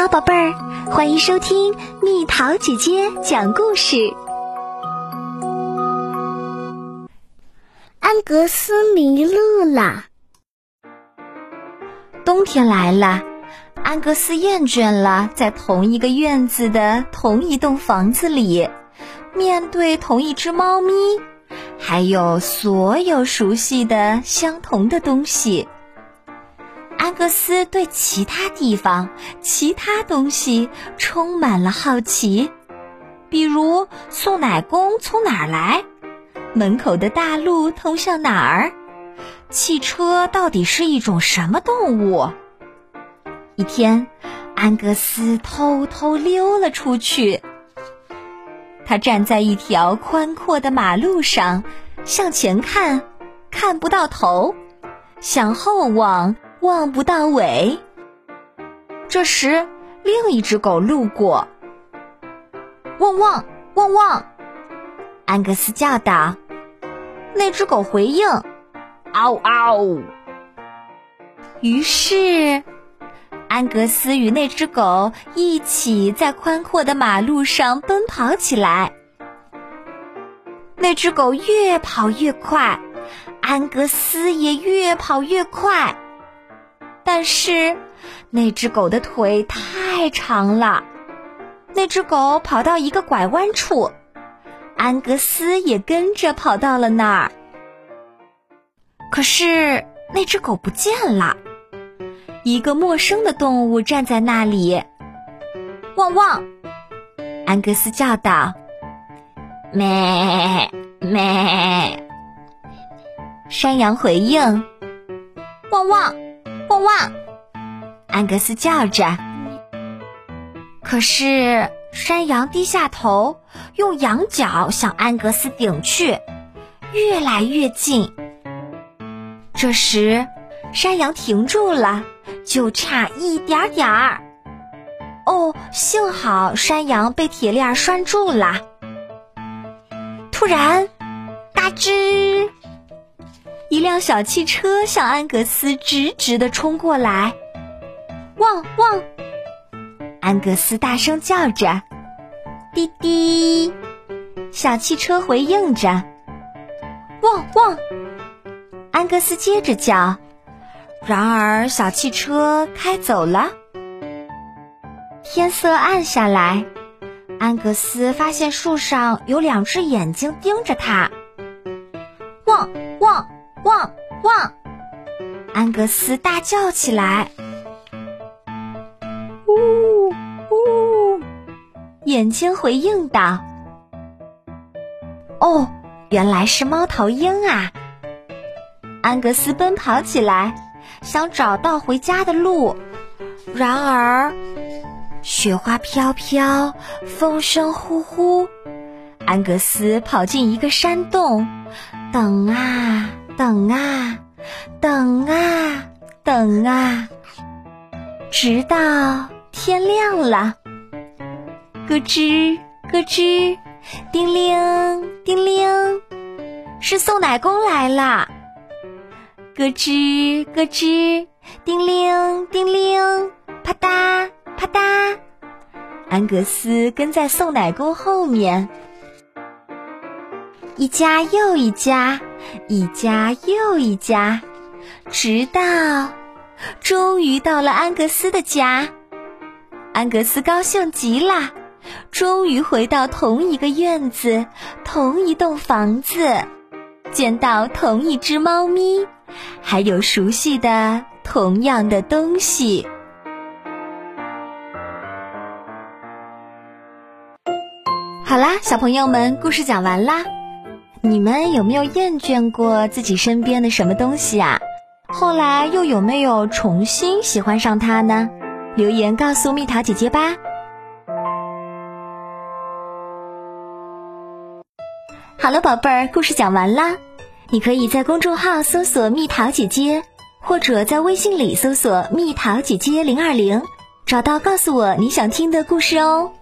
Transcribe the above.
好，宝贝儿，欢迎收听蜜桃姐姐讲故事。安格斯迷路了。冬天来了，安格斯厌倦了在同一个院子的同一栋房子里，面对同一只猫咪，还有所有熟悉的相同的东西。安格斯对其他地方、其他东西充满了好奇，比如送奶工从哪儿来，门口的大路通向哪儿，汽车到底是一种什么动物。一天，安格斯偷偷溜了出去。他站在一条宽阔的马路上，向前看，看不到头；向后望。望不到尾。这时，另一只狗路过，汪汪汪汪！安格斯叫道。那只狗回应：嗷嗷。于是，安格斯与那只狗一起在宽阔的马路上奔跑起来。那只狗越跑越快，安格斯也越跑越快。但是，那只狗的腿太长了。那只狗跑到一个拐弯处，安格斯也跟着跑到了那儿。可是，那只狗不见了。一个陌生的动物站在那里。汪汪！安格斯叫道：“咩咩！”山羊回应：“汪汪！”汪！安格斯叫着。可是山羊低下头，用羊角向安格斯顶去，越来越近。这时，山羊停住了，就差一点点儿。哦，幸好山羊被铁链拴住了。突然，嘎吱！一辆小汽车向安格斯直直的冲过来，汪汪！安格斯大声叫着，滴滴！小汽车回应着，汪汪！安格斯接着叫，然而小汽车开走了。天色暗下来，安格斯发现树上有两只眼睛盯着他，汪汪！汪汪！安格斯大叫起来。呜呜！眼睛回应道：“哦，原来是猫头鹰啊！”安格斯奔跑起来，想找到回家的路。然而，雪花飘飘，风声呼呼。安格斯跑进一个山洞，等啊。等啊，等啊，等啊，直到天亮了。咯吱咯吱，叮铃叮铃，是送奶工来了。咯吱咯吱，叮铃叮铃，啪嗒啪嗒。安格斯跟在送奶工后面。一家又一家，一家又一家，直到终于到了安格斯的家。安格斯高兴极了，终于回到同一个院子、同一栋房子，见到同一只猫咪，还有熟悉的同样的东西。好啦，小朋友们，故事讲完啦。你们有没有厌倦过自己身边的什么东西啊？后来又有没有重新喜欢上它呢？留言告诉蜜桃姐姐吧。好了，宝贝儿，故事讲完啦。你可以在公众号搜索“蜜桃姐姐”，或者在微信里搜索“蜜桃姐姐零二零”，找到告诉我你想听的故事哦。